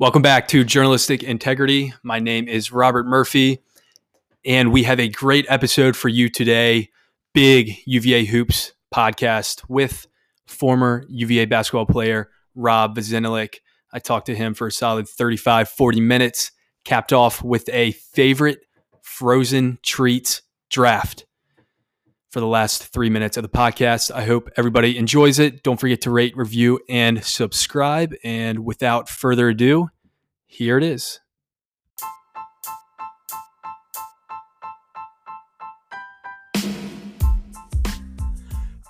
Welcome back to Journalistic Integrity. My name is Robert Murphy, and we have a great episode for you today. Big UVA Hoops podcast with former UVA basketball player Rob Vazenalik. I talked to him for a solid 35, 40 minutes, capped off with a favorite frozen treats draft for the last three minutes of the podcast. I hope everybody enjoys it. Don't forget to rate, review, and subscribe. And without further ado, here it is.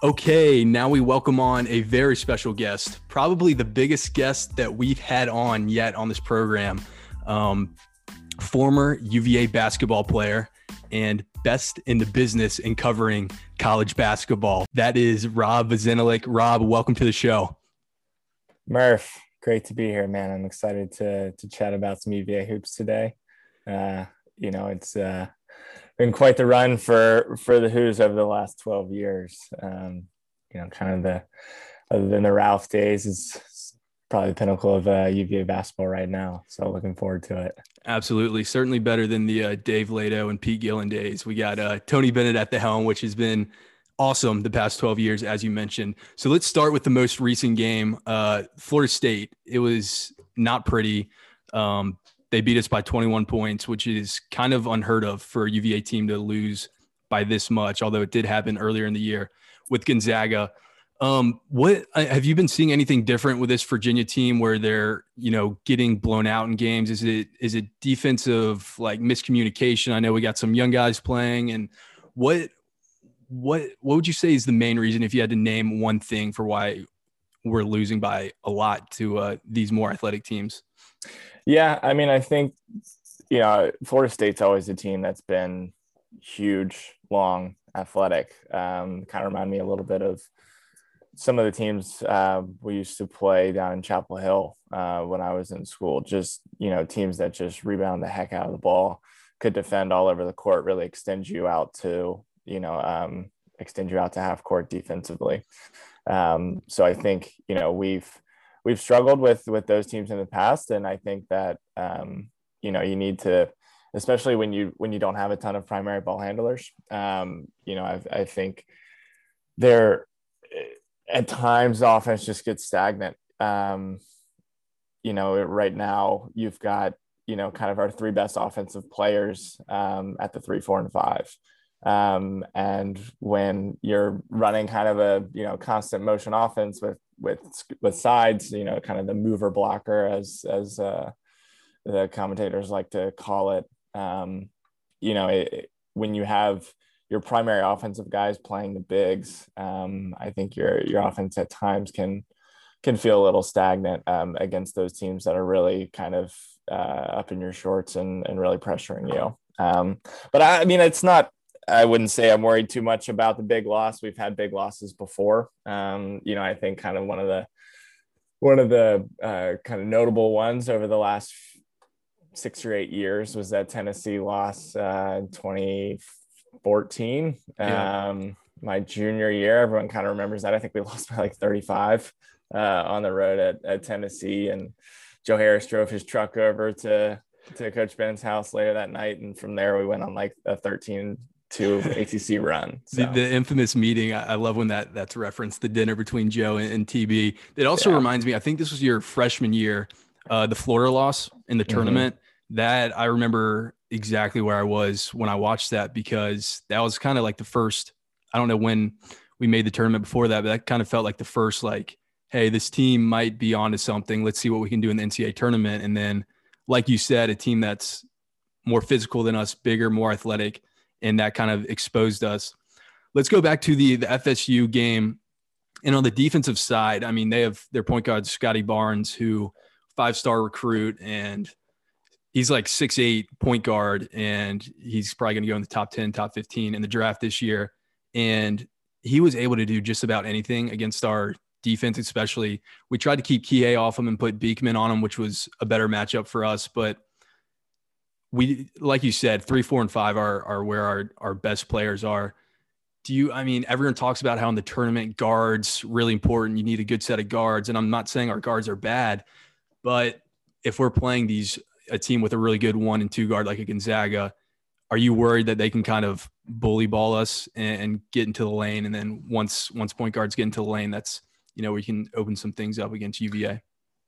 Okay, now we welcome on a very special guest, probably the biggest guest that we've had on yet on this program. Um, former UVA basketball player and best in the business in covering college basketball. That is Rob Vazenalik. Rob, welcome to the show. Murph, great to be here, man. I'm excited to to chat about some UVA hoops today. Uh, you know, it's uh, been quite the run for for the Hoos over the last 12 years. Um, you know, kind of the other than the Ralph days is probably the pinnacle of uh, UVA basketball right now. So looking forward to it. Absolutely, certainly better than the uh, Dave Leitao and Pete Gillen days. We got uh, Tony Bennett at the helm, which has been awesome the past 12 years, as you mentioned. So let's start with the most recent game, uh, Florida State. It was not pretty. Um, they beat us by 21 points, which is kind of unheard of for a UVA team to lose by this much, although it did happen earlier in the year with Gonzaga. Um, what uh, have you been seeing anything different with this Virginia team where they're, you know, getting blown out in games? Is it is it defensive like miscommunication? I know we got some young guys playing, and what what what would you say is the main reason if you had to name one thing for why we're losing by a lot to uh, these more athletic teams? Yeah, I mean, I think you know, Florida State's always a team that's been huge, long, athletic. Um, kind of remind me a little bit of some of the teams uh, we used to play down in Chapel Hill uh, when I was in school, just you know teams that just rebound the heck out of the ball, could defend all over the court, really extend you out to you know um, extend you out to half court defensively. Um, so I think you know we've we've struggled with with those teams in the past, and I think that um, you know you need to especially when you when you don't have a ton of primary ball handlers. Um, you know, I, I think they're at times offense just gets stagnant. Um, you know, right now you've got, you know, kind of our three best offensive players um, at the three, four, and five. Um, and when you're running kind of a, you know, constant motion offense with, with, with sides, you know, kind of the mover blocker as, as uh, the commentators like to call it, um, you know, it, when you have your primary offensive guys playing the bigs, um, I think your your offense at times can can feel a little stagnant um, against those teams that are really kind of uh, up in your shorts and and really pressuring you. Um, but I, I, mean, it's not. I wouldn't say I'm worried too much about the big loss. We've had big losses before. Um, you know, I think kind of one of the one of the uh, kind of notable ones over the last six or eight years was that Tennessee loss uh, in 20 14. Yeah. Um, my junior year, everyone kind of remembers that. I think we lost by like 35 uh, on the road at, at Tennessee. And Joe Harris drove his truck over to, to Coach Ben's house later that night. And from there, we went on like a 13 to ACC run. So. The, the, infamous meeting. I, I, love when that that's referenced the dinner between Joe and, and TB. It also yeah. reminds me, I think this was your freshman year, uh, the Florida loss in the mm-hmm. tournament. Mm-hmm. That I remember exactly where I was when I watched that because that was kind of like the first. I don't know when we made the tournament before that, but that kind of felt like the first like, hey, this team might be onto something. Let's see what we can do in the NCAA tournament. And then, like you said, a team that's more physical than us, bigger, more athletic, and that kind of exposed us. Let's go back to the the FSU game. And on the defensive side, I mean, they have their point guard Scottie Barnes, who five star recruit and he's like six eight point guard, and he's probably going to go in the top ten, top fifteen in the draft this year. And he was able to do just about anything against our defense, especially. We tried to keep Kihei off him and put Beekman on him, which was a better matchup for us. But we, like you said, three, four, and five are are where our our best players are. Do you? I mean, everyone talks about how in the tournament guards really important. You need a good set of guards, and I'm not saying our guards are bad, but if we're playing these a team with a really good one and two guard like a Gonzaga, are you worried that they can kind of bully ball us and, and get into the lane, and then once once point guards get into the lane, that's you know we can open some things up against UVA.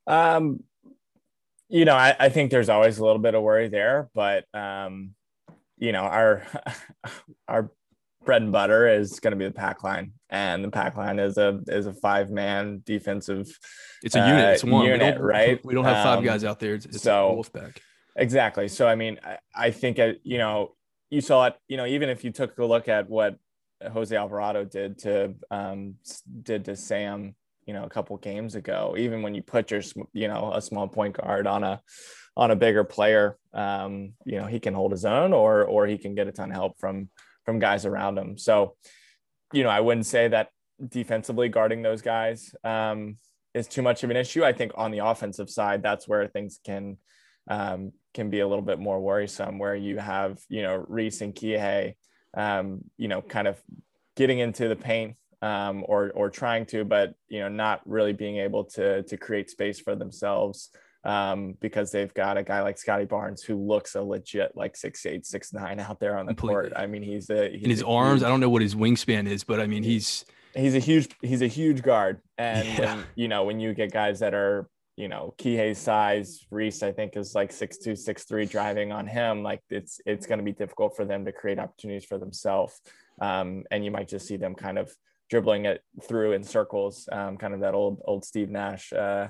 Um, you know, I, I think there's always a little bit of worry there, but um, you know, our our bread and butter is going to be the pack line, and the pack line is a is a five man defensive. It's a unit. It's one unit, we right? We don't have five um, guys out there. It's, it's so Wolfpack. Exactly. So I mean, I, I think uh, you know you saw it. You know, even if you took a look at what Jose Alvarado did to um, did to Sam, you know, a couple games ago. Even when you put your you know a small point guard on a on a bigger player, um, you know, he can hold his own, or or he can get a ton of help from from guys around him. So, you know, I wouldn't say that defensively guarding those guys um, is too much of an issue. I think on the offensive side, that's where things can um, can be a little bit more worrisome, where you have you know Reese and Kihei, um, you know, kind of getting into the paint um, or or trying to, but you know, not really being able to to create space for themselves um, because they've got a guy like Scottie Barnes who looks a legit like six eight, six nine out there on the Completely. court. I mean, he's a he's in his arms. Huge, I don't know what his wingspan is, but I mean, he's he's a huge he's a huge guard. And yeah. when, you know, when you get guys that are you know Kihei's size, Reese I think is like six two, six three, driving on him. Like it's it's going to be difficult for them to create opportunities for themselves. Um, and you might just see them kind of dribbling it through in circles, um, kind of that old old Steve Nash. Uh,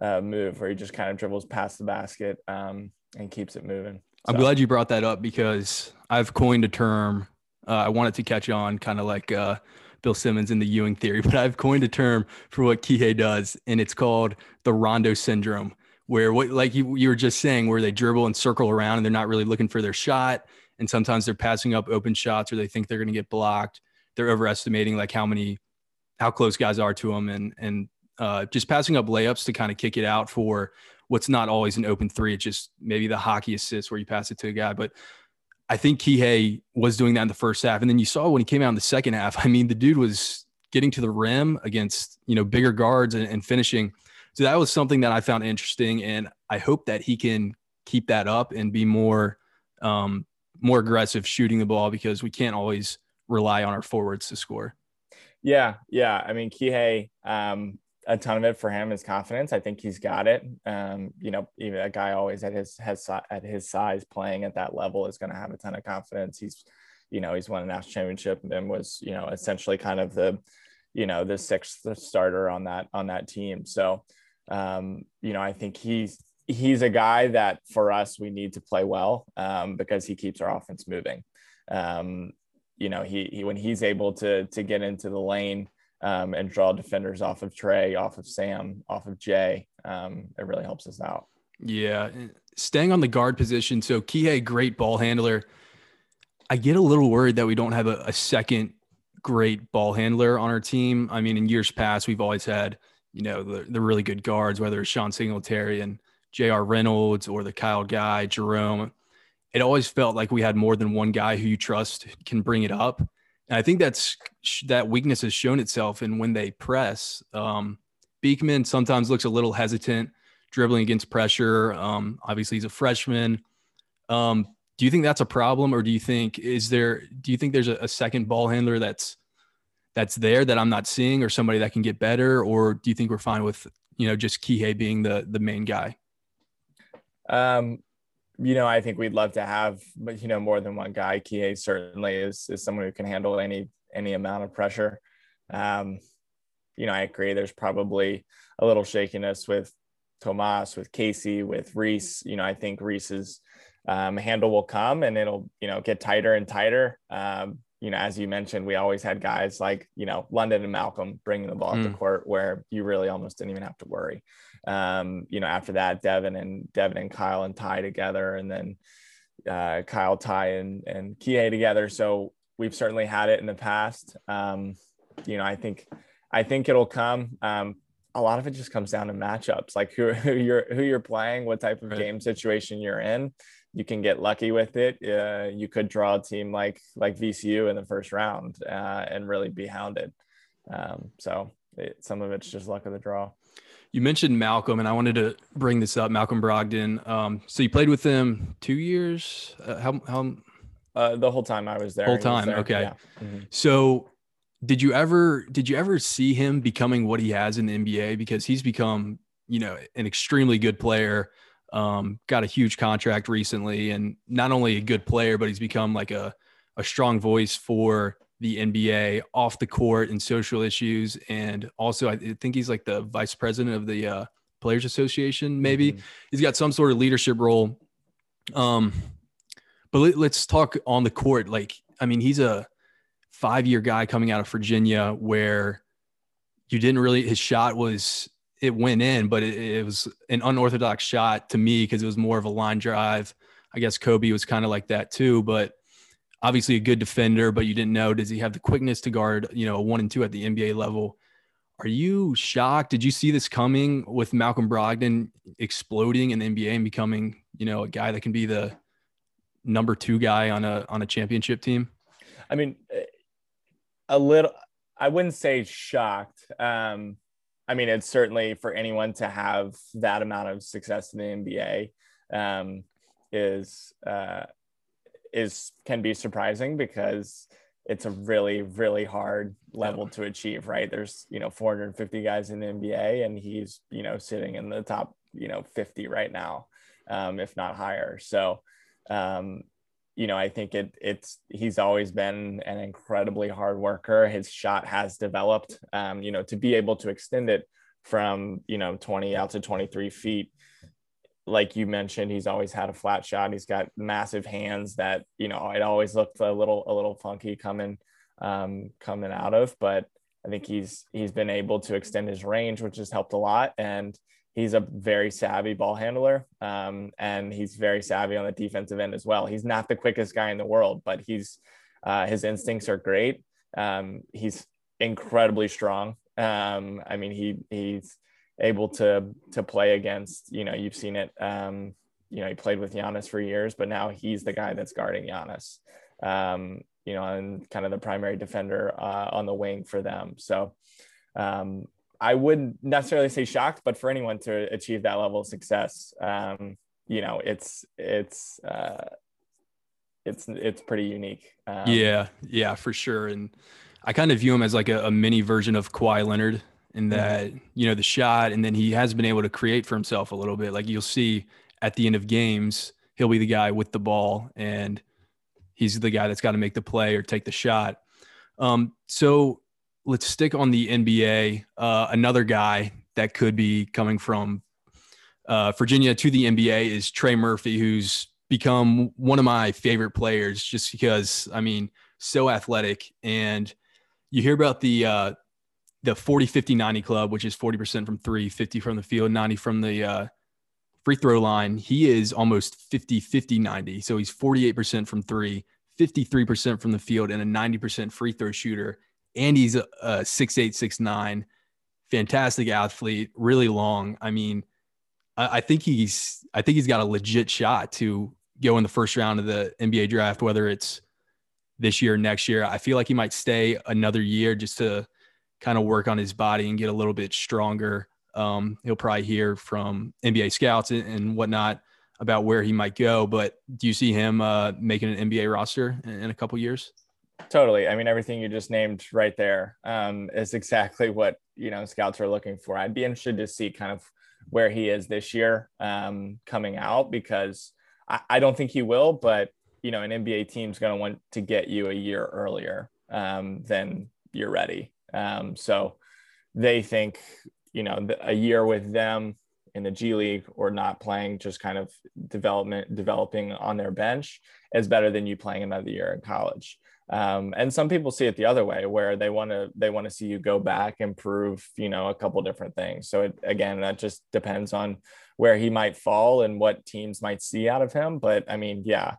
uh, move where he just kind of dribbles past the basket um, and keeps it moving. So. I'm glad you brought that up because I've coined a term. Uh, I wanted to catch on, kind of like uh, Bill Simmons in the Ewing theory, but I've coined a term for what Kihei does, and it's called the Rondo syndrome, where what like you, you were just saying, where they dribble and circle around and they're not really looking for their shot, and sometimes they're passing up open shots or they think they're going to get blocked. They're overestimating like how many, how close guys are to them, and and uh, just passing up layups to kind of kick it out for what's not always an open three. It's just maybe the hockey assist where you pass it to a guy. But I think Kihei was doing that in the first half. And then you saw when he came out in the second half, I mean, the dude was getting to the rim against, you know, bigger guards and, and finishing. So that was something that I found interesting. And I hope that he can keep that up and be more, um, more aggressive shooting the ball because we can't always rely on our forwards to score. Yeah. Yeah. I mean, Kihei, um, a ton of it for him is confidence. I think he's got it. Um, you know, even a guy always at his has at his size playing at that level is going to have a ton of confidence. He's, you know, he's won a national championship and was, you know, essentially kind of the, you know, the sixth starter on that on that team. So, um, you know, I think he's he's a guy that for us we need to play well um, because he keeps our offense moving. Um, you know, he, he when he's able to to get into the lane um, and draw defenders off of Trey, off of Sam, off of Jay. Um, it really helps us out. Yeah. Staying on the guard position. So Kihei, great ball handler. I get a little worried that we don't have a, a second great ball handler on our team. I mean, in years past, we've always had, you know, the, the really good guards, whether it's Sean Singletary and J.R. Reynolds or the Kyle guy, Jerome. It always felt like we had more than one guy who you trust can bring it up. I think that's that weakness has shown itself in when they press. Um, Beekman sometimes looks a little hesitant dribbling against pressure. Um, obviously, he's a freshman. Um, do you think that's a problem, or do you think is there? Do you think there's a, a, second ball handler that's that's there that I'm not seeing, or somebody that can get better, or do you think we're fine with you know just Kihei being the the main guy? Um, you know, I think we'd love to have, but you know, more than one guy. Kihei certainly is is someone who can handle any any amount of pressure. Um, you know, I agree. There's probably a little shakiness with Tomas, with Casey, with Reese. You know, I think Reese's um, handle will come and it'll you know get tighter and tighter. Um, you know, as you mentioned, we always had guys like you know London and Malcolm bringing the ball mm. the court where you really almost didn't even have to worry. Um, you know, after that, Devin and Devin and Kyle and Ty together, and then uh, Kyle, Ty, and and Kihei together. So we've certainly had it in the past. Um, you know, I think I think it'll come. Um, a lot of it just comes down to matchups, like who, who you're who you're playing, what type of right. game situation you're in. You can get lucky with it. Uh, you could draw a team like like VCU in the first round uh, and really be hounded. Um, so it, some of it's just luck of the draw. You mentioned Malcolm, and I wanted to bring this up. Malcolm Brogdon. Um, so you played with him two years. Uh, how how? Uh, the whole time I was there. Whole time. There. Okay. Yeah. Mm-hmm. So did you ever did you ever see him becoming what he has in the NBA? Because he's become you know an extremely good player. Um, got a huge contract recently, and not only a good player, but he's become like a a strong voice for the NBA off the court and social issues. And also, I think he's like the vice president of the uh, Players Association. Maybe mm-hmm. he's got some sort of leadership role. Um, but let, let's talk on the court. Like, I mean, he's a five year guy coming out of Virginia where you didn't really, his shot was, it went in, but it, it was an unorthodox shot to me because it was more of a line drive. I guess Kobe was kind of like that too, but obviously a good defender, but you didn't know does he have the quickness to guard, you know, a one and two at the NBA level? Are you shocked? Did you see this coming with Malcolm Brogdon exploding in the NBA and becoming, you know, a guy that can be the number two guy on a on a championship team? I mean, a little. I wouldn't say shocked. Um, I mean, it's certainly for anyone to have that amount of success in the NBA um, is uh, is can be surprising because it's a really really hard level to achieve right? There's you know 450 guys in the nba and he's you know sitting in the top you know 50 right now um, if not higher. So um, you know i think it it's he's always been an incredibly hard worker. His shot has developed um, you know to be able to extend it from you know 20 out to 23 feet like you mentioned, he's always had a flat shot. He's got massive hands that you know it always looked a little a little funky coming um, coming out of, but I think he's he's been able to extend his range, which has helped a lot. And he's a very savvy ball handler, um, and he's very savvy on the defensive end as well. He's not the quickest guy in the world, but he's uh, his instincts are great. Um, he's incredibly strong. Um, I mean, he he's able to to play against. You know, you've seen it. Um, you know, he played with Giannis for years, but now he's the guy that's guarding Giannis. Um, you know, and kind of the primary defender uh, on the wing for them. So um, I wouldn't necessarily say shocked, but for anyone to achieve that level of success, um, you know, it's it's uh, it's it's pretty unique. Um, yeah, yeah, for sure. And I kind of view him as like a, a mini version of Kawhi Leonard mm-hmm. that you know the shot and then he has been able to create for himself a little bit like you'll see at the end of games he'll be the guy with the ball and he's the guy that's got to make the play or take the shot um, so let's stick on the nba uh, another guy that could be coming from uh, virginia to the nba is trey murphy who's become one of my favorite players just because i mean so athletic and you hear about the uh, the 40 50 90 club which is 40% from 3 50 from the field 90 from the uh, free throw line. He is almost 50 50 90 so he's 48% from 3 53% from the field and a 90% free throw shooter. And he's a, a 6'8 6'9 fantastic athlete really long. I mean I, I think he's i think he's got a legit shot to go in the first round of the nba draft whether it's this year or next year. I feel like he might stay another year just to kind of work on his body and get a little bit stronger. Um, he'll probably hear from NBA scouts and, and, whatnot about where he might go. But do you see him uh, making an NBA roster in, in, a couple years? Totally. I mean, everything you just named right there um, is exactly what you know scouts are looking for. I'd be interested to see kind of where he is this year um, coming out because I, I, don't think he will, but you know, an NBA team's going to want to get you a year earlier um, than you're ready. Um, so they think, you know, a year with them in the G League or not playing, just kind of development, developing on their bench is better than you playing another year in college. Um, and some people see it the other way, where they want to they want to see you go back and prove, you know, a couple different things. So it, again, that just depends on where he might fall and what teams might see out of him. But I mean, yeah,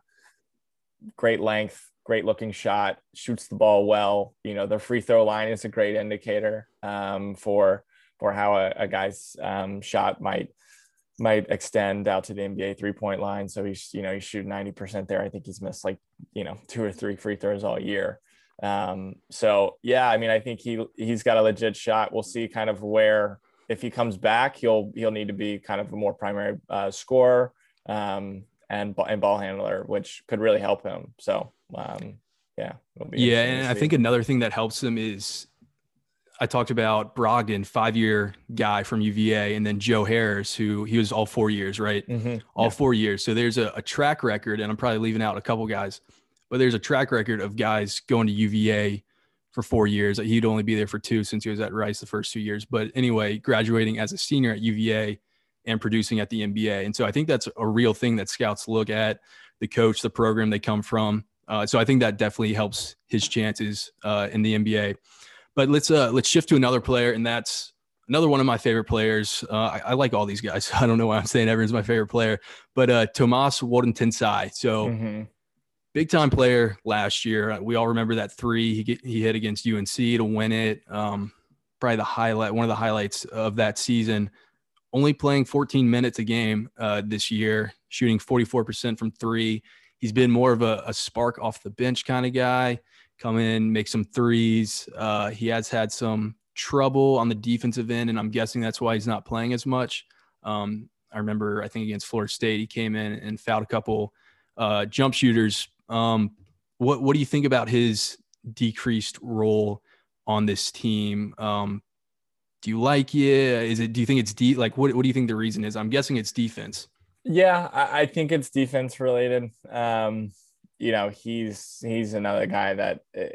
great length, great looking shot, shoots the ball well. You know, the free throw line is a great indicator um, for for how a, a guy's um, shot might might extend out to the NBA three point line. So he's you know he's shooting ninety percent there. I think he's missed like you know two or three free throws all year. Um, so yeah, I mean, I think he he's got a legit shot. We'll see kind of where if he comes back, he'll he'll need to be kind of a more primary uh, scorer um, and and ball handler, which could really help him. So um, yeah, yeah, and I think another thing that helps them is I talked about Brogdon, five year guy from UVA, and then Joe Harris, who he was all four years, right? Mm-hmm. All yeah. four years. So there's a, a, track record, and I'm probably leaving out a couple guys, but there's a track record of guys going to UVA for four years. He'd only be there for two since he was at Rice the first two years. But anyway, graduating as a senior at UVA and producing at the NBA. And so I think that's a real thing that scouts look at the coach, the program they come from. Uh, so I think that definitely helps his chances uh, in the NBA. But let's uh, let's shift to another player, and that's another one of my favorite players. Uh, I, I, like all these guys. I don't know why I'm saying everyone's my favorite player, but uh, Tomas Woldetensae. So mm-hmm. big time player last year. We all remember that three he get, he hit against UNC to win it. Um, probably the highlight, one of the highlights of that season. Only playing 14 minutes a game uh, this year, shooting 44% from three. He's been more of a, a spark off the bench kind of guy come in, make some threes. Uh, he has had some trouble on the defensive end, and I'm guessing that's why he's not playing as much. Um, I remember, I think against Florida State, he came in and fouled a couple uh, jump shooters. Um, what what do you think about his decreased role on this team? Um, do you like it? Is it? Do you think it's deep? like what? What do you think the reason is? I'm guessing it's defense. Yeah, I, I think it's defense related. Um, you know, he's he's another guy that eh,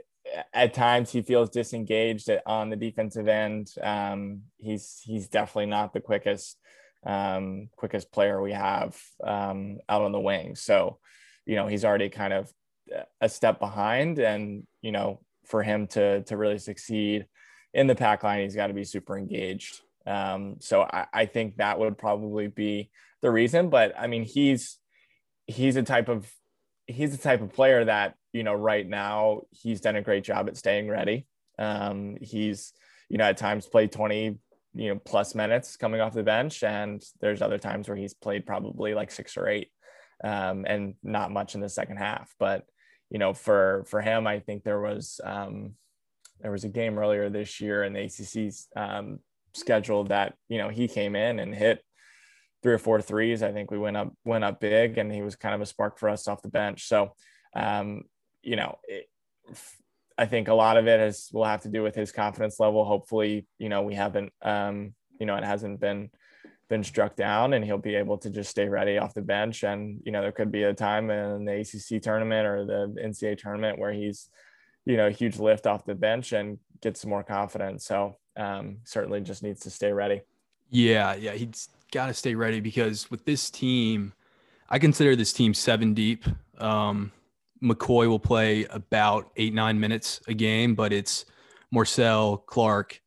at times he feels disengaged on the defensive end. Um, he's he's definitely not the quickest um, quickest player we have um, out on the wing. So, you know, he's already kind of a step behind, and you know, for him to to really succeed in the pack line, he's got to be super engaged. Um, so I, I think that would probably be the reason. But I mean, he's he's a type of he's the type of player that you know right now he's done a great job at staying ready. Um, he's you know at times played 20 you know plus minutes coming off the bench, and there's other times where he's played probably like six or eight, um, and not much in the second half. But you know for for him, I think there was um, there was a game earlier this year in the ACC's um, schedule that you know he came in and hit three or four threes. I think we went up went up big, and he was kind of a spark for us off the bench. So, um, you know, it, I think a lot of it is will have to do with his confidence level. Hopefully, you know, we haven't, um, you know, it hasn't been been struck down, and he'll be able to just stay ready off the bench. And you know, there could be a time in the ACC tournament or the NCAA tournament where he's, you know, a huge lift off the bench and gets some more confidence. So um, certainly just needs to stay ready. Yeah, yeah, he's got to stay ready because with this team, I consider this team seven deep. Um, McCoy will play about eight, nine minutes a game, but it's Morsell, Clark,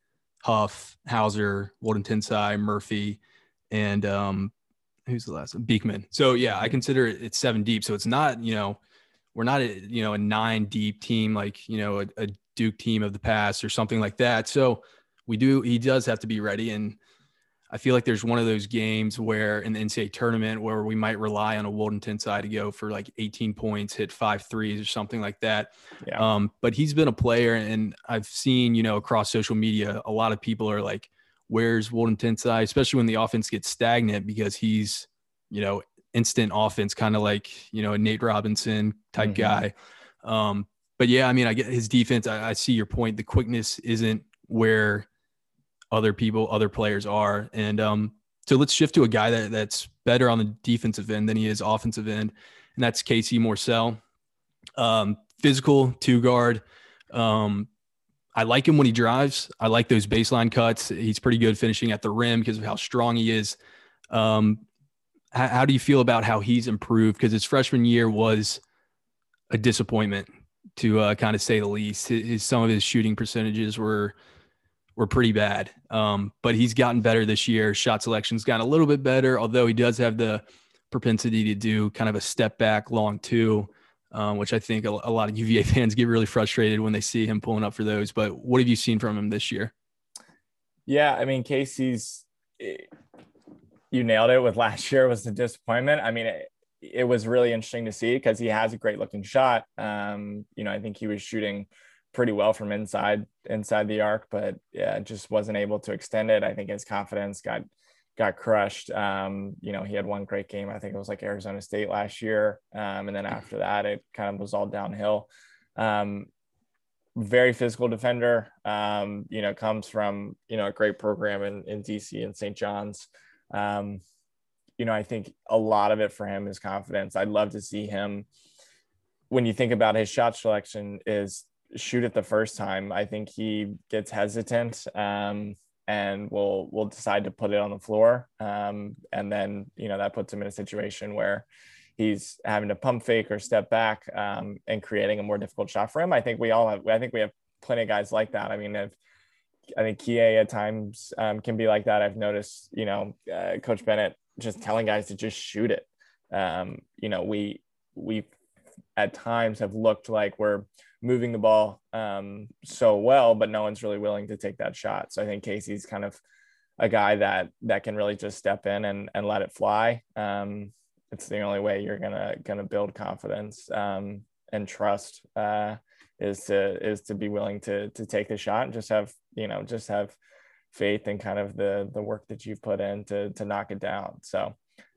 Huff, Hauser, Woldetensae, Murphy, and um, who's the last? Beekman. So yeah, I consider it it's seven deep. So it's not, you know, we're not a, you know, a nine deep team like, you know, a, a Duke team of the past or something like that. So we do, he does have to be ready. And I feel like there's one of those games where in the NCAA tournament where we might rely on a Woldetensae to go for like 18 points, hit five threes or something like that. Yeah. Um, but he's been a player, and I've seen you know across social media a lot of people are like, "Where's Woldetensae?" Especially when the offense gets stagnant because he's you know instant offense, kind of like you know a Nate Robinson type mm-hmm. guy. Um, but yeah, I mean, I get his defense. I, I see your point. The quickness isn't where other people, other players are. And um, so let's shift to a guy that, that's better on the defensive end than he is offensive end, and that's Casey Morsell. Um, physical two guard. Um, I like him when he drives. I like those baseline cuts. He's pretty good finishing at the rim because of how strong he is. Um, how, how do you feel about how he's improved? Because his freshman year was a disappointment, to uh, kind of say the least. His, some of his shooting percentages were were pretty bad. Um, but he's gotten better this year. Shot selection's gotten a little bit better, although he does have the propensity to do kind of a step back long two, um, which I think a, a, lot of UVA fans get really frustrated when they see him pulling up for those. But what have you seen from him this year? Yeah, I mean, Casey's, you nailed it with last year was the disappointment. I mean, it, it was really interesting to see because he has a great looking shot. Um, you know, I think he was shooting pretty well from inside inside the arc, but yeah, just wasn't able to extend it. I think his confidence got got crushed. Um, you know, he had one great game. I think it was like Arizona State last year, um, and then after that, it kind of was all downhill. Um, very physical defender. Um, you know, comes from you know a great program in in DC and St. John's. Um, you know, I think a lot of it for him is confidence. I'd love to see him. When you think about his shot selection, is shoot it the first time. I think he gets hesitant um, and will will decide to put it on the floor, um, and then you know that puts him in a situation where he's having to pump fake or step back um, and creating a more difficult shot for him. I think we all have. I think we have plenty of guys like that. I mean, if, I think Kie at times um, can be like that. I've noticed, you know, uh, Coach Bennett just telling guys to just shoot it. Um, you know, we we at times have looked like we're moving the ball um, so well, but no one's really willing to take that shot. So I think Casey's kind of a guy that that can really just step in and, and let it fly. Um, it's the only way you're gonna gonna build confidence um, and trust uh, is to is to be willing to to take the shot and just have you know just have faith in kind of the the work that you've put in to to knock it down. So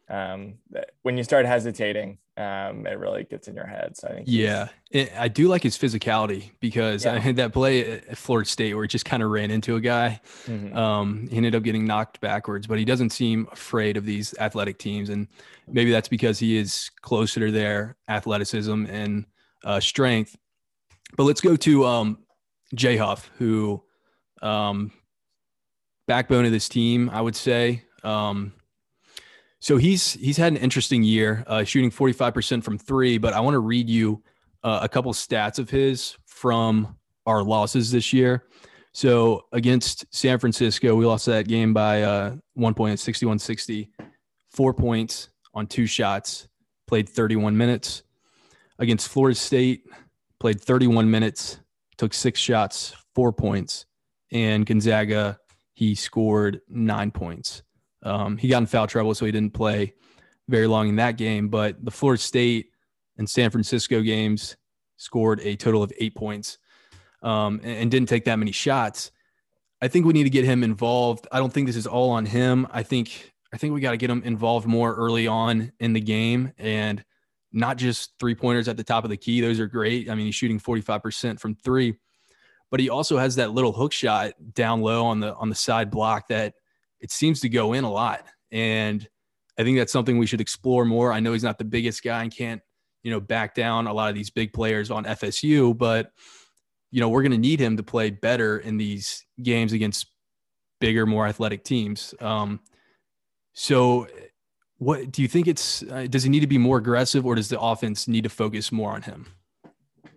um, when you start hesitating, um, it really gets in your head. So I think yeah, it, I do like his physicality because yeah. I had that play at Florida State where he just kind of ran into a guy. Mm-hmm. Um, he ended up getting knocked backwards, but he doesn't seem afraid of these athletic teams, and maybe that's because he is closer to their athleticism and uh, strength. But let's go to um, Jay Huff, who um, backbone of this team, I would say. Um, so he's he's had an interesting year, uh, shooting 45% from three. But I want to read you uh, a couple stats of his from our losses this year. So against San Francisco, we lost that game by uh, one point at 61 60, four points on two shots, played 31 minutes. Against Florida State, played 31 minutes, took six shots, four points. And Gonzaga, he scored nine points. Um, he got in foul trouble, so he didn't play very long in that game. But the Florida State and San Francisco games scored a total of eight points um, and, and didn't take that many shots. I think we need to get him involved. I don't think this is all on him. I think I think we got to get him involved more early on in the game and not just three pointers at the top of the key. Those are great. I mean, he's shooting 45% from three, but he also has that little hook shot down low on the on the side block that it seems to go in a lot. And I think that's something we should explore more. I know he's not the biggest guy and can't, you know, back down a lot of these big players on FSU, but you know, we're going to need him to play better in these games against bigger, more athletic teams. Um, so what do you think it's uh, does he need to be more aggressive or does the offense need to focus more on him?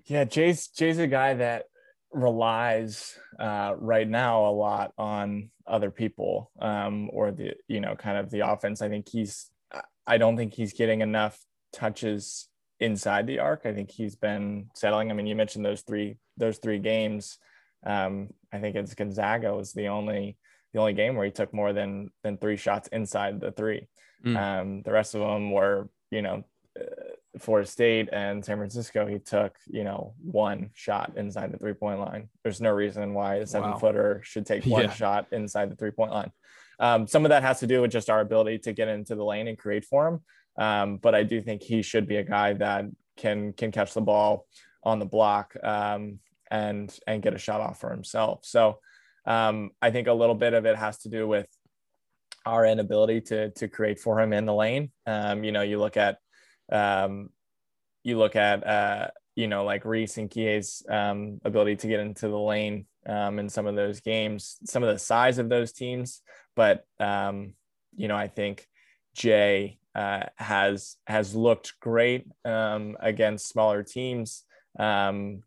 Yeah, Jay's Jay's a guy that relies uh, right now a lot on other people um, or the you know kind of the offense. I think he's I don't think he's getting enough touches inside the arc. I think he's been settling. I mean, you mentioned those three those three games. Um, I think it's Gonzaga was the only the only game where he took more than than three shots inside the three. Mm. Um, the rest of them were you know uh, Florida State and San Francisco, he took, you know, one shot inside the three point line. There's no reason why a seven wow. footer should take one yeah. shot inside the three point line. Um, some of that has to do with just our ability to get into the lane and create for him. Um, but I do think he should be a guy that can can catch the ball on the block um, and and get a shot off for himself. So um, I think a little bit of it has to do with our inability to to create for him in the lane. Um, you know, you look at um, you look at uh, you know like Reese and Kie's um, ability to get into the lane um, in some of those games, some of the size of those teams, but um, you know I think Jay uh, has has looked great um, against smaller teams, um,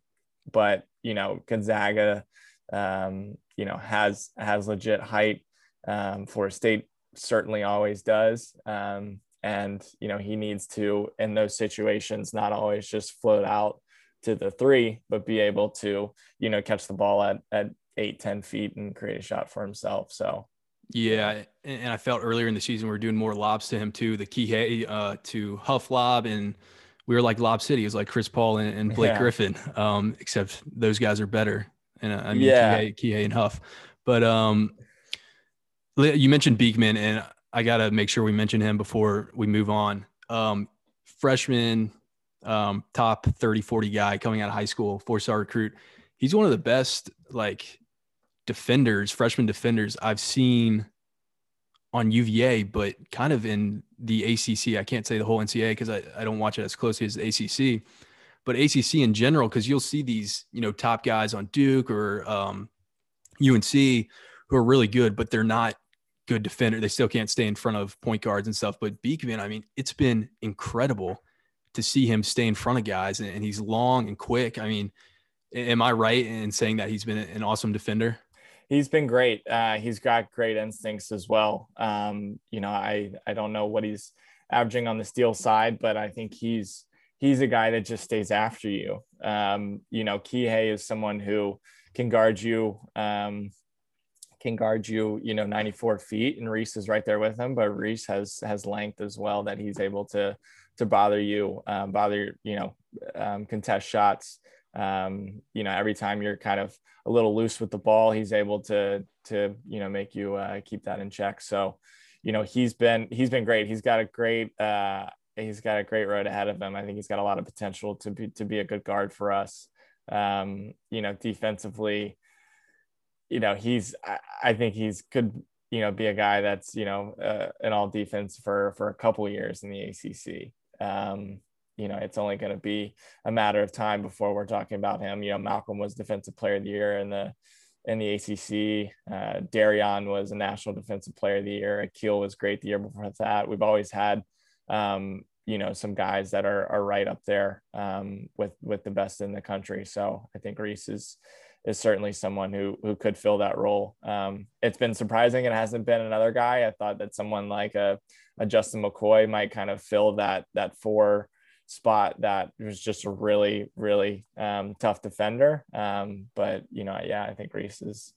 but you know Gonzaga, you know has has legit height. For state certainly always does. Um, and you know he needs to in those situations not always just float out to the three but be able to you know catch the ball at at eight ten feet and create a shot for himself so yeah and i felt earlier in the season we are doing more lobs to him too the key uh to huff lob and we were like Lob City. It was like Chris Paul and, and Blake yeah. Griffin, um, except those guys are better. And uh, I mean, yeah. Kihei, Kihei and Huff. But um, you mentioned Beekman, and I got to make sure we mention him before we move on. Um, freshman, um, top 30, 40 guy coming out of high school, four star recruit. He's one of the best, like, defenders, freshman defenders I've seen on UVA, but kind of in the ACC. I can't say the whole NCAA because I, I don't watch it as closely as the ACC, but ACC in general, because you'll see these, you know, top guys on Duke or um, UNC who are really good, but they're not good defender. They still can't stay in front of point guards and stuff. But Beekman, I mean, it's been incredible to see him stay in front of guys, and, he's long and quick. I mean, am I right in saying that he's been an awesome defender? he's been great. Uh, he's got great instincts as well. Um, you know, I I don't know what he's averaging on the steal side, but I think he's he's a guy that just stays after you. Um, you know, Kihei is someone who can guard you, um, can guard you, you know, 94 feet, and Reese is right there with him. But Reese has has length as well that he's able to to bother you, um, bother you know, um, contest shots. Um, you know, every time you're kind of a little loose with the ball, he's able to to you know make you uh, keep that in check. So, you know, he's been he's been great. He's got a great uh, he's got a great road ahead of him. I think he's got a lot of potential to be to be a good guard for us. Um, you know, defensively, you know, he's I, I think he's could you know be a guy that's you know uh, an all defense for for a couple years in the ACC. Um, you know, it's only going to be a matter of time before we're talking about him. You know, Malcolm was Defensive Player of the Year in the in the ACC. Uh, Darion was a National Defensive Player of the Year. Akil was great the year before that. We've always had, um, you know, some guys that are are right up there um, with with the best in the country. So I think Reese is is certainly someone who who could fill that role. Um, it's been surprising it hasn't been another guy. I thought that someone like a, a Justin McCoy might kind of fill that that four spot that was just a really, really um, tough defender. Um, but you know, yeah, I think Reese is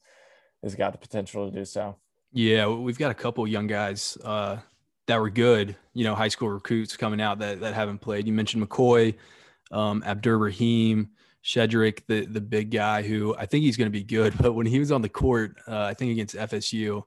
has got the potential to do so. Yeah, we've got a couple young guys uh, that were good. You know, high school recruits coming out that that haven't played. You mentioned McCoy, um, Abdur Rahim. Shedrick, the the big guy who I think he's going to be good, but when he was on the court, uh, I think against FSU,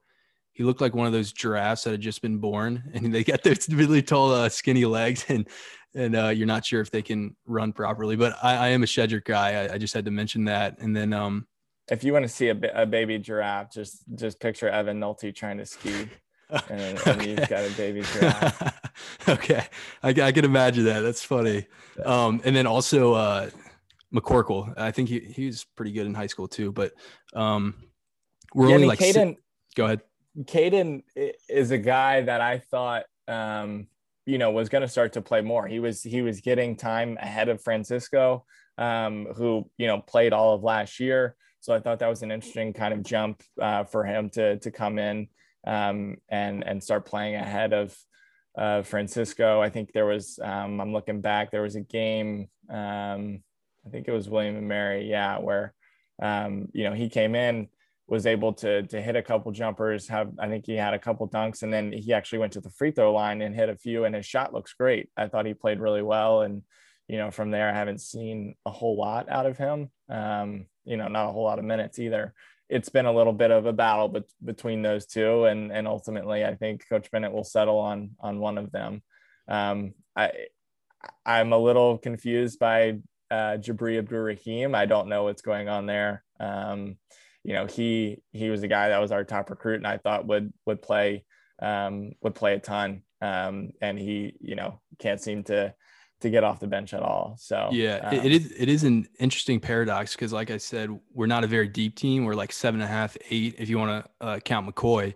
he looked like one of those giraffes that had just been born, and they got those really tall, uh, skinny legs, and and uh, you're not sure if they can run properly. But I, I am a Shedrick guy. I, I, just had to mention that. And then, um, if you want to see a, a baby giraffe, just just picture Evan Nolte trying to ski. and, and okay. he's got a baby giraffe. okay, I, I can imagine that. That's funny. Um, and then also uh, McCorkle. I think he he was pretty good in high school too. But um, we're yeah, only I mean, like. Kadin, go ahead. Kadin is a guy that I thought um, you know was going to start to play more. He was he was getting time ahead of Francisco, um, who you know played all of last year. So I thought that was an interesting kind of jump uh, for him to to come in um, and and start playing ahead of uh, Francisco. I think there was um, I'm looking back there was a game um, I think it was William and Mary yeah where um, you know he came in was able to to hit a couple jumpers. Have I think he had a couple dunks, and then he actually went to the free throw line and hit a few. And his shot looks great. I thought he played really well, and you know from there I haven't seen a whole lot out of him. Um, you know, not a whole lot of minutes either. It's been a little bit of a battle bet- between those two, and and ultimately I think Coach Bennett will settle on on one of them. Um, I I'm a little confused by uh, Jabri Abdur Rahim. I don't know what's going on there. Um, you know, he he was the guy that was our top recruit, and I thought would would play um, would play a ton. Um, and he, you know, can't seem to to get off the bench at all. So yeah, um, it, it is it is an interesting paradox because, like I said, we're not a very deep team. We're like seven and a half, eight if you want to uh, count McCoy,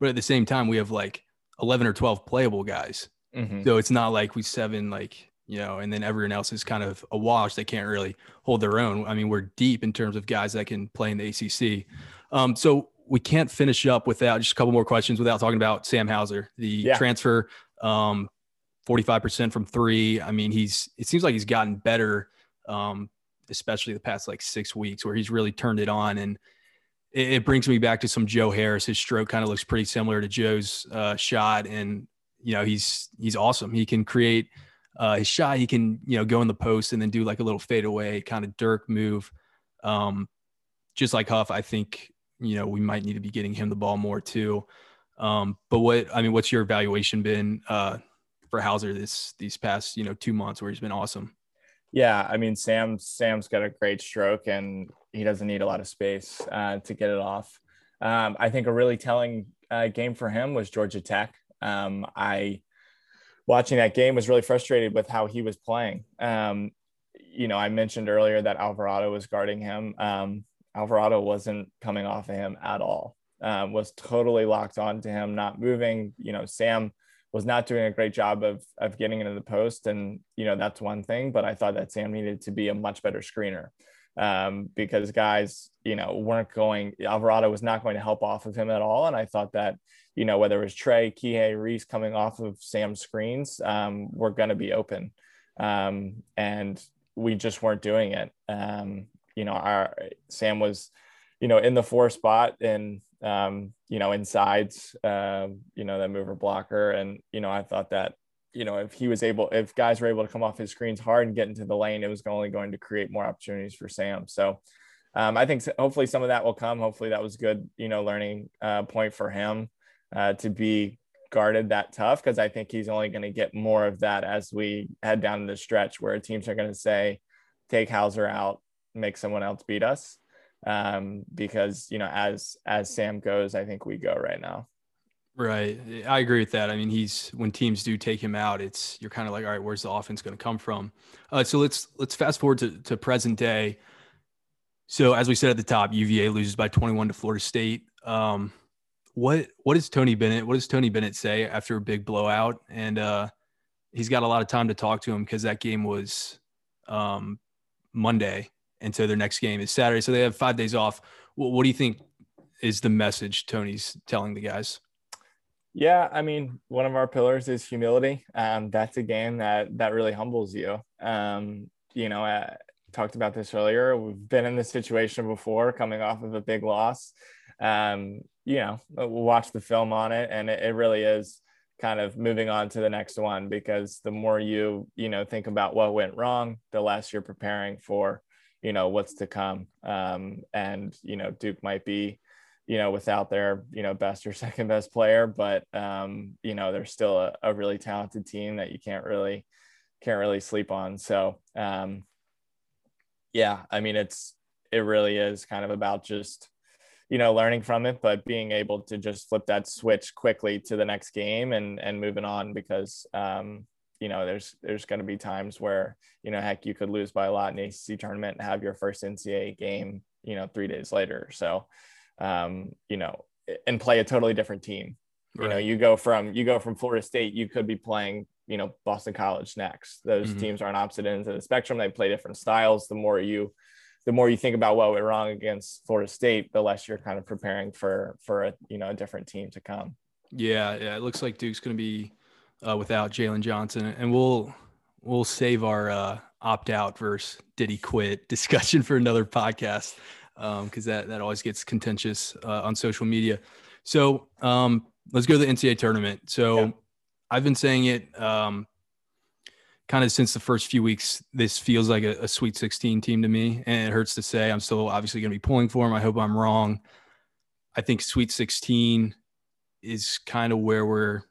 but at the same time, we have like eleven or twelve playable guys. Mm-hmm. So it's not like we seven like you know, and then everyone else is kind of a wash. They can't really hold their own. I mean, we're deep in terms of guys that can play in the ACC. Um, so we can't finish up without just a couple more questions without talking about Sam Hauser, the yeah. transfer, um, 45% from three. I mean, he's, it seems like he's gotten better, um, especially the past like six weeks where he's really turned it on. And it, it brings me back to some Joe Harris. His stroke kind of looks pretty similar to Joe's uh, shot. And, you know, he's, he's awesome. He can create, Uh, his shot, he can you know go in the post and then do like a little fadeaway kind of Dirk move. Um, just like Huff, I think you know we might need to be getting him the ball more too. Um, but what I mean, what's your evaluation been uh, for Hauser this these past you know two months where he's been awesome? Yeah, I mean Sam Sam's got a great stroke and he doesn't need a lot of space uh, to get it off. Um, I think a really telling uh, game for him was Georgia Tech. Um, I watching that game was really frustrated with how he was playing. Um, you know, I mentioned earlier that Alvarado was guarding him. Um, Alvarado wasn't coming off of him at all. Um, was totally locked on to him, not moving. You know, Sam was not doing a great job of of getting into the post, and you know that's one thing. But I thought that Sam needed to be a much better screener um, because guys, you know, weren't going. Alvarado was not going to help off of him at all, and I thought that you know whether it was Trey, Kihei, Reece coming off of Sam's screens, um, were going to be open, um, and we just weren't doing it. Um, you know, our Sam was, you know, in the four spot and um, you know, insides, uh, you know, that mover blocker. And, you know, I thought that, you know, if he was able, if guys were able to come off his screens hard and get into the lane, it was only going to create more opportunities for Sam. So um, I think hopefully some of that will come. Hopefully that was good, you know, learning uh, point for him uh, to be guarded that tough because I think he's only going to get more of that as we head down the stretch where teams are going to say, take Hauser out, make someone else beat us um, because you know as as Sam goes, I think we go right now. Right, I agree with that. I mean, he's when teams do take him out, it's you're kind of like, all right, where's the offense going to come from? Uh, so let's let's fast forward to, to present day. So as we said at the top, UVA loses by 21 to Florida State. Um, what what does Tony Bennett? What does Tony Bennett say after a big blowout? And uh, he's got a lot of time to talk to him because that game was um, Monday, and so their next game is Saturday. So they have five days off. What, what do you think is the message Tony's telling the guys? Yeah, I mean, one of our pillars is humility. Um, that's a game that that really humbles you. Um, you know, I talked about this earlier. We've been in this situation before, coming off of a big loss. Um, you know, we'll watch the film on it, and it, it really is kind of moving on to the next one because the more you you know think about what went wrong, the less you're preparing for you know what's to come um, and you know duke might be you know without their you know best or second best player but um, you know they're still a, a, really talented team that you can't really can't really sleep on so um, yeah i mean it's it really is kind of about just you know learning from it but being able to just flip that switch quickly to the next game and and moving on because um, you know, there's there's going to be times where you know, heck, you could lose by a lot in ACC tournament and have your first NCAA game, you know, three days later. So, um, you know, and play a totally different team. Right. You know, you go from you go from Florida State, you could be playing, you know, Boston College next. Those mm-hmm. teams are on opposite ends of the spectrum. They play different styles. The more you the more you think about what went wrong against Florida State, the less you're kind of preparing for for a you know a different team to come. Yeah, yeah. It looks like Duke's going to be uh, without Jalen Johnson, and we'll we'll save our uh, opt out versus did he quit discussion for another podcast because um, that that always gets contentious uh, on social media. So um, let's go to the NCAA tournament. So yeah. I've been saying it um, kind of since the first few weeks. This feels like a, a, Sweet 16 team to me, and it hurts to say. I'm still obviously going to be pulling for them. I hope I'm wrong. I think Sweet 16 is kind of where we're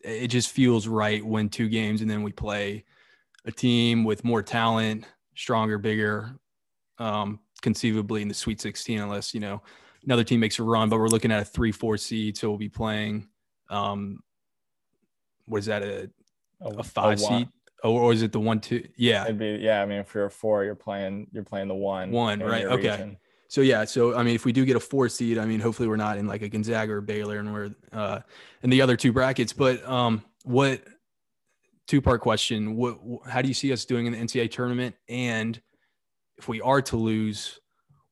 it just feels right when two games and then we play a team with more talent, stronger, bigger, um, conceivably in the Sweet 16, unless you know another team makes a run. But we're looking at a three-four seed, so we'll be playing. Um, what is that a a five a seed? Or, or is it the one two? Yeah, It'd be, yeah. I mean, if you're a four, you're playing you're playing the one. One, right? Okay. Region so yeah, so I mean, if we do get a four seed, I mean, hopefully we're not in like a Gonzaga or Baylor, and we're uh, in the other two brackets. But um, what two part question? What how do you see us doing in the NCAA tournament? And if we are to lose,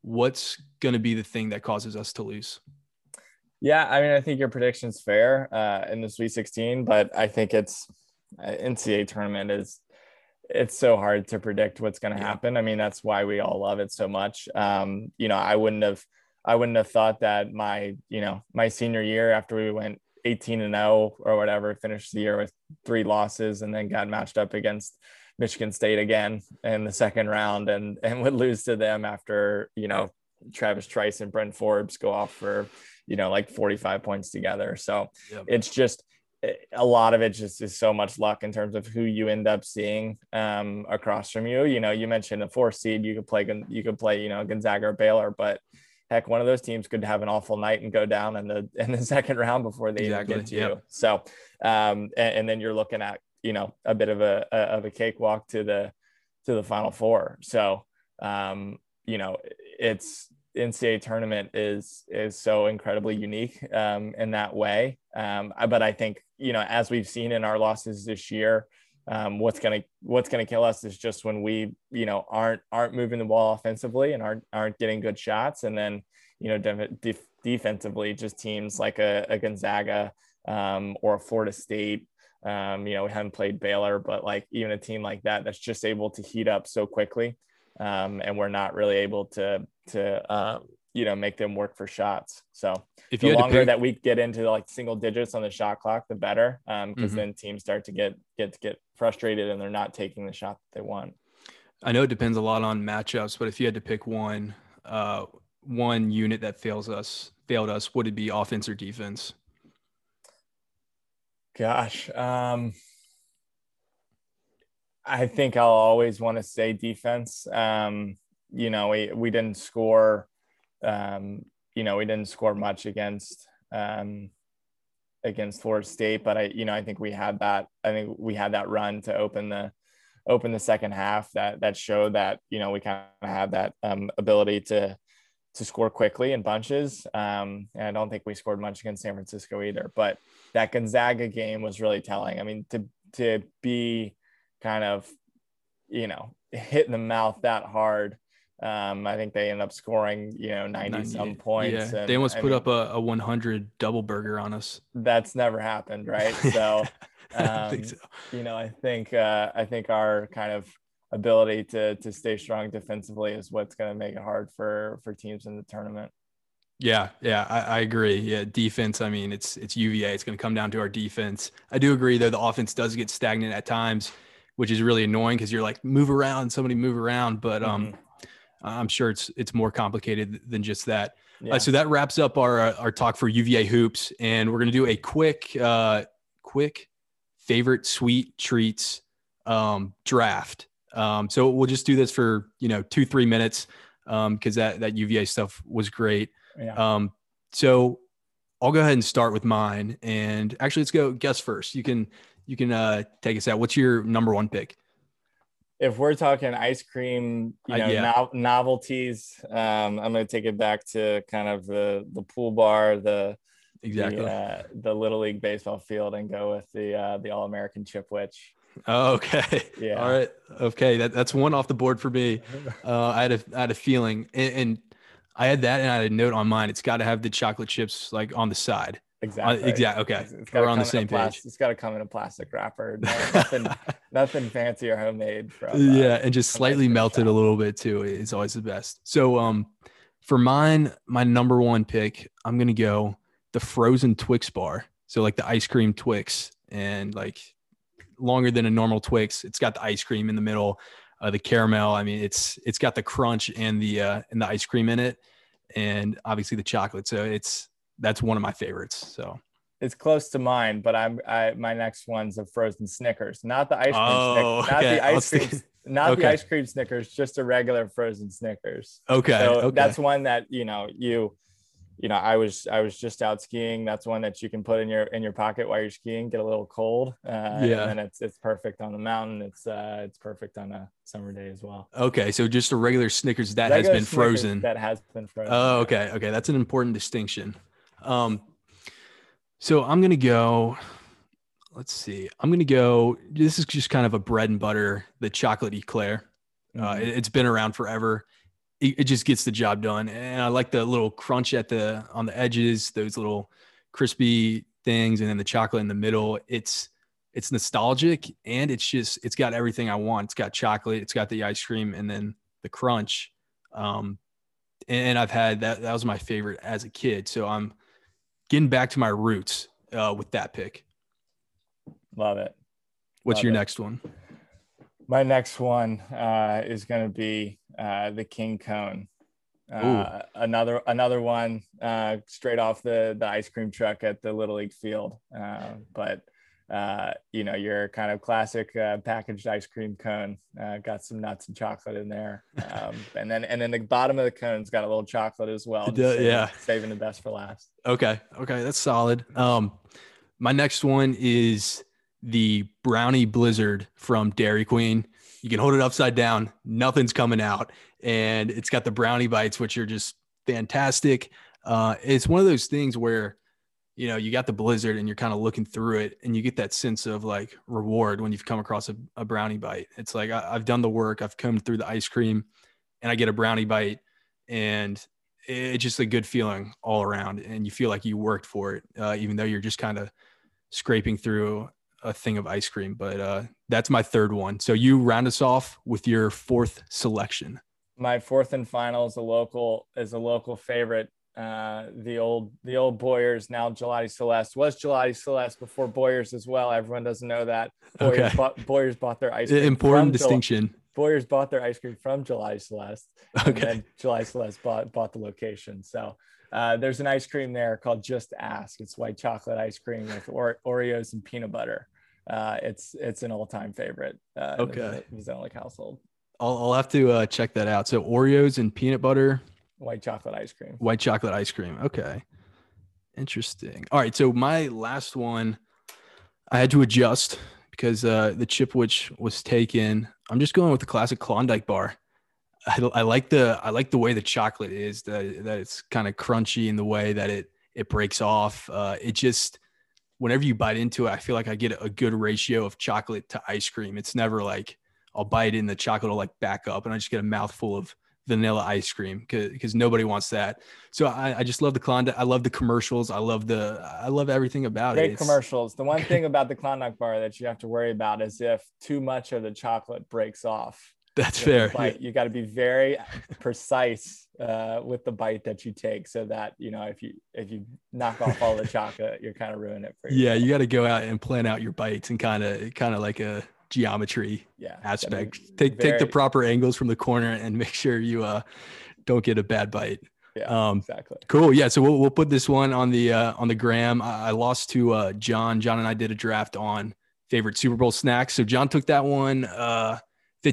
what's going to be the thing that causes us to lose? Yeah, I mean, I think your prediction's fair uh, in the Sweet 16, but I think it's uh, NCAA tournament is it's so hard to predict what's going to yeah. happen. I mean, that's why we all love it so much. Um, you know, I wouldn't have, I wouldn't have thought that my, you know, my senior year after we went 18 and 0 or whatever, finished the year with three losses, and then got matched up against Michigan State again in the second round, and and would lose to them after you know Travis Trice and Bryn Forbes go off for you know like 45 points together. So yep. it's just a lot of it just is so much luck in terms of who you end up seeing um, across from you. You know, you mentioned a four seed, you could play, you could play, you know, Gonzaga or Baylor, but heck, one of those teams could have an awful night and go down in the in the second round before they exactly. even get to yep. you. So, um, and, and, then you're looking at you know a bit of a, a, of a cakewalk to the to the final four. So, um, you know, it's NCAA tournament is is so incredibly unique um, in that way. Um, but I think you know, as we've seen in our losses this year, um, what's gonna what's gonna kill us is just when we you know aren't aren't moving the ball offensively and aren't aren't getting good shots, and then you know def- def- defensively, just teams like a, a Gonzaga um, or a Florida State. Um, you know, we haven't played Baylor, but like even a team like that that's just able to heat up so quickly um, and we're not really able to to uh, you know make them work for shots. So if the longer pick... that we get into like single digits on the shot clock, the better, because um, mm-hmm. then teams start to get get to get frustrated and they're not taking the shot that they want. I know it depends a lot on matchups, but if you had to pick one, uh, one unit that fails us, failed us, would it be offense or defense? Gosh, um, I think I'll always want to say defense. Um, you know, we, we didn't score, um, you know, we didn't score much against, um, against Florida State, but I, you know, I think we had that, I think we had that run to open the, open the second half that, that showed that, you know, we kind of have that, um, ability to, to score quickly in bunches. Um, and I don't think we scored much against San Francisco either, but that Gonzaga game was really telling. I mean, to, to be, kind of, you know, hit in the mouth that hard. Um, I think they end up scoring, you know, 90, 90 some points. Yeah. And, they almost I put mean, up a, a 100 double burger on us. That's never happened. Right. So, um, so. you know, I think, uh, I think our kind of ability to, to stay strong defensively is what's going to make it hard for, for teams in the tournament. Yeah, yeah, I, I, agree. Yeah, defense. I mean, it's it's UVA. It's going to come down to our defense. I do agree, though. The offense does get stagnant at times which is really annoying because you're like move around, somebody move around, but um, mm-hmm. I'm sure it's it's more complicated than just that. Uh, yeah. Uh, so that wraps up our uh, our talk for UVA hoops, and we're gonna do a quick uh, quick favorite sweet treats um, draft. Um, so we'll just do this for you know two three minutes because um, that that UVA stuff was great. Yeah. Um, so I'll go ahead and start with mine. And actually, let's go guess first. You can you can uh, take us out. What's your number one pick? If we're talking ice cream, you uh, know, uh, yeah. no- novelties, um, I'm going to take it back to kind of the the pool bar, the exactly the, uh, the little league baseball field, and go with the uh, the All American Chipwich. Oh, okay. Yeah. All right. Okay. That, that's one off the board for me. Uh, I had a I had a feeling, and, and I had that, and I had a note on mine. It's got to have the chocolate chips like on the side. Exactly. Uh, exactly. Okay. It's, We're on the same page. It's got to come in a plastic wrapper. No, nothing, nothing fancy or homemade. From, uh, yeah, and just slightly melted shop. a little bit too. It's always the best. So, um, for mine, my number one pick, I'm gonna go the frozen Twix bar. So like the ice cream Twix, and like longer than a normal Twix. It's got the ice cream in the middle, uh, the caramel. I mean, it's it's got the crunch and the uh, and the ice cream in it, and obviously the chocolate. So it's that's one of my favorites. So it's close to mine, but I'm I my next one's a frozen Snickers, not the ice cream, oh, Snickers, not the ice cream, not okay. the ice cream Snickers, just a regular frozen Snickers. Okay, so okay. that's one that you know you you know I was I was just out skiing. That's one that you can put in your in your pocket while you're skiing, get a little cold. Uh, yeah, and it's it's perfect on the mountain. It's uh it's perfect on a summer day as well. Okay, so just a regular Snickers that regular has been Snickers frozen. That has been frozen. Oh, okay, okay, that's an important distinction. Um, so I'm gonna go. Let's see. I'm gonna go. This is just kind of a bread and butter, the chocolate eclair. Uh, mm-hmm. Uh, it, has been around forever. It, it, just gets the job done, and I like the little crunch at the on the edges, those little crispy things, and then the chocolate in the middle. It's it's nostalgic, and it's just it's got everything I want. It's got chocolate, it's got the ice cream, and then the crunch. Um, and I've had that. That was my favorite as a kid. So I'm getting back to my roots uh, with that pick. Love it. What's Love your it. next one? My next one uh, is going to be uh, the King Cone. Uh, another another one uh, straight off the the ice cream truck at the Little League field. Uh, but uh, you know your kind of classic uh, packaged ice cream cone. Uh, got some nuts and chocolate in there, um, and then and then the bottom of the cone's got a little chocolate as well. Saving- yeah. saving the best for last. Okay. Okay. That's solid. Um, my next one is the brownie blizzard from Dairy Queen. You can hold it upside down, nothing's coming out, and it's got the brownie bites, which are just fantastic. Uh, it's one of those things where, you know, you got the blizzard and you're kind of looking through it, and you get that sense of like reward when you've come across a, a brownie bite. It's like I, I've done the work, I've come through the ice cream, and I get a brownie bite, and it's just a good feeling all around and you feel like you worked for it uh, even though you're just kind of scraping through a thing of ice cream but uh, that's my third one so you round us off with your fourth selection my fourth and final is a local is a local favorite. Uh, the old the old Boyers now Gelati Celeste was Gelati Celeste before Boyers as well. Everyone doesn't know that. Boyers, Okay. bought, Boyers bought their ice cream. important from Gel- distinction Boyers bought their ice cream from Gelati Celeste. And okay then Gelati Celeste bought bought the location. So uh, there's an ice cream there called Just Ask. It's white chocolate ice cream with or- Oreos and peanut butter. Uh, it's it's an all time favorite. Uh, in the Okay. Mazelic household. I'll, I'll have to uh, check that out so oreos and peanut butter White chocolate ice cream. white chocolate ice cream okay interesting all right so my last one i had to adjust because uh, the chipwich was taken i'm just going with the classic klondike bar I, I like the i like the way the chocolate is that, that it's kind of crunchy in the way that it it breaks off uh, it just whenever you bite into it i feel like i get a good ratio of chocolate to ice cream it's never like i'll bite in the chocolate will like back up and i just get a mouthful of vanilla ice cream because nobody wants that so I, I just love the Klondike. I love the commercials. I love the I love everything about it. Great commercials. The one thing about the Klondike bar that you have to worry about is if too much of the chocolate breaks off. That's the fair. bite. You got to be very precise uh, with the bite that you take, so that you know if you if you knock off all the chocolate, you're kind of ruining it for you. Yeah, you got to go out and plan out your bites and kind of kind of like a geometry yeah aspect. Take take the proper angles from the corner and make sure you uh don't get a bad bite. yeah Um, exactly. Cool. Yeah. So we'll, we'll put this one on the uh, on the gram. I, I lost to uh, John. John and I did a draft on favorite Super Bowl snacks. So John took that one uh,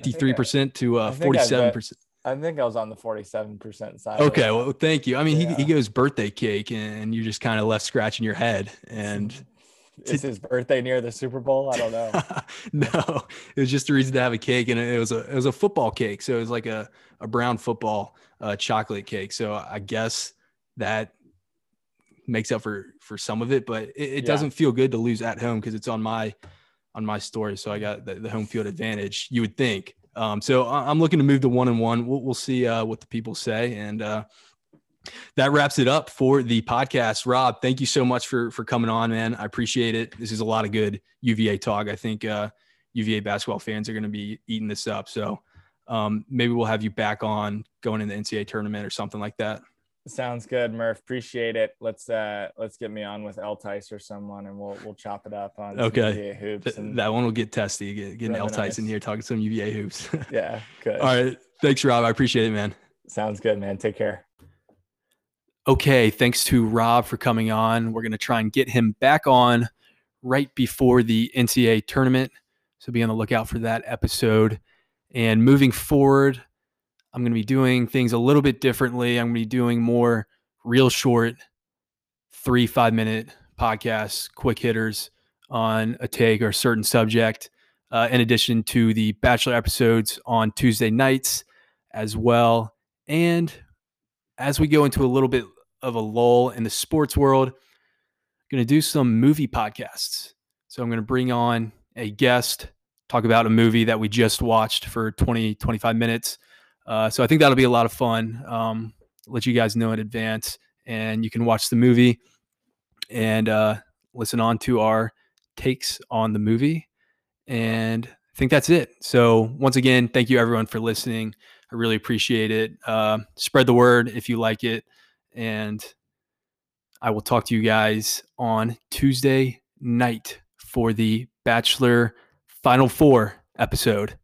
53% to uh, think I bet- 47%. I think I was on the 47% side. Okay. Well, thank you. I mean, he, he goes birthday cake and you're just kind of left scratching your head. And is his birthday near the Super Bowl? I don't know. no, it was just a reason to have a cake. And it was a, it was a football cake. So it was like a, a brown football uh, chocolate cake. So I guess that makes up for, for some of it, but it, it Yeah. doesn't feel good to lose at home because it's on my, on my story. So I got the, the home field advantage, you would think. Um, so I'm looking to move to one and one. We'll, we'll see uh, what the people say. And uh, that wraps it up for the podcast. Rob, thank you so much for for coming on, man. I appreciate it. This is a lot of good UVA talk. I think uh, UVA basketball fans are going to be eating this up. So um, maybe we'll have you back on going in the NCAA tournament or something like that. Sounds good, Murph. Appreciate it. Let's uh let's get me on with El Tice or someone, and we'll we'll chop it up on some Okay. NBA hoops. Th- that one will get testy. Get, getting L Reminisce. in here talking some UVA hoops. yeah, good. All right. Thanks, Rob. I appreciate it, man. Sounds good, man. Take care. Okay, thanks to Rob for coming on. We're going to try and get him back on right before the NCAA tournament. So be on the lookout for that episode. And moving forward, I'm going to be doing things a little bit differently. I'm going to be doing more real short, three, five minute podcasts, quick hitters on a take or a certain subject, uh, in addition to the Bachelor episodes on Tuesday nights as well. And as we go into a little bit of a lull in the sports world, I'm going to do some movie podcasts. So I'm going to bring on a guest, talk about a movie that we just watched for 20, 25 minutes. Uh, so I think that'll be a lot of fun. Um, let you guys know in advance, and you can watch the movie and uh, listen on to our takes on the movie. And I think that's it. So once again, thank you everyone for listening. I really appreciate it. Uh, spread the word if you like it. And I will talk to you guys on Tuesday night for the Bachelor Final Four episode.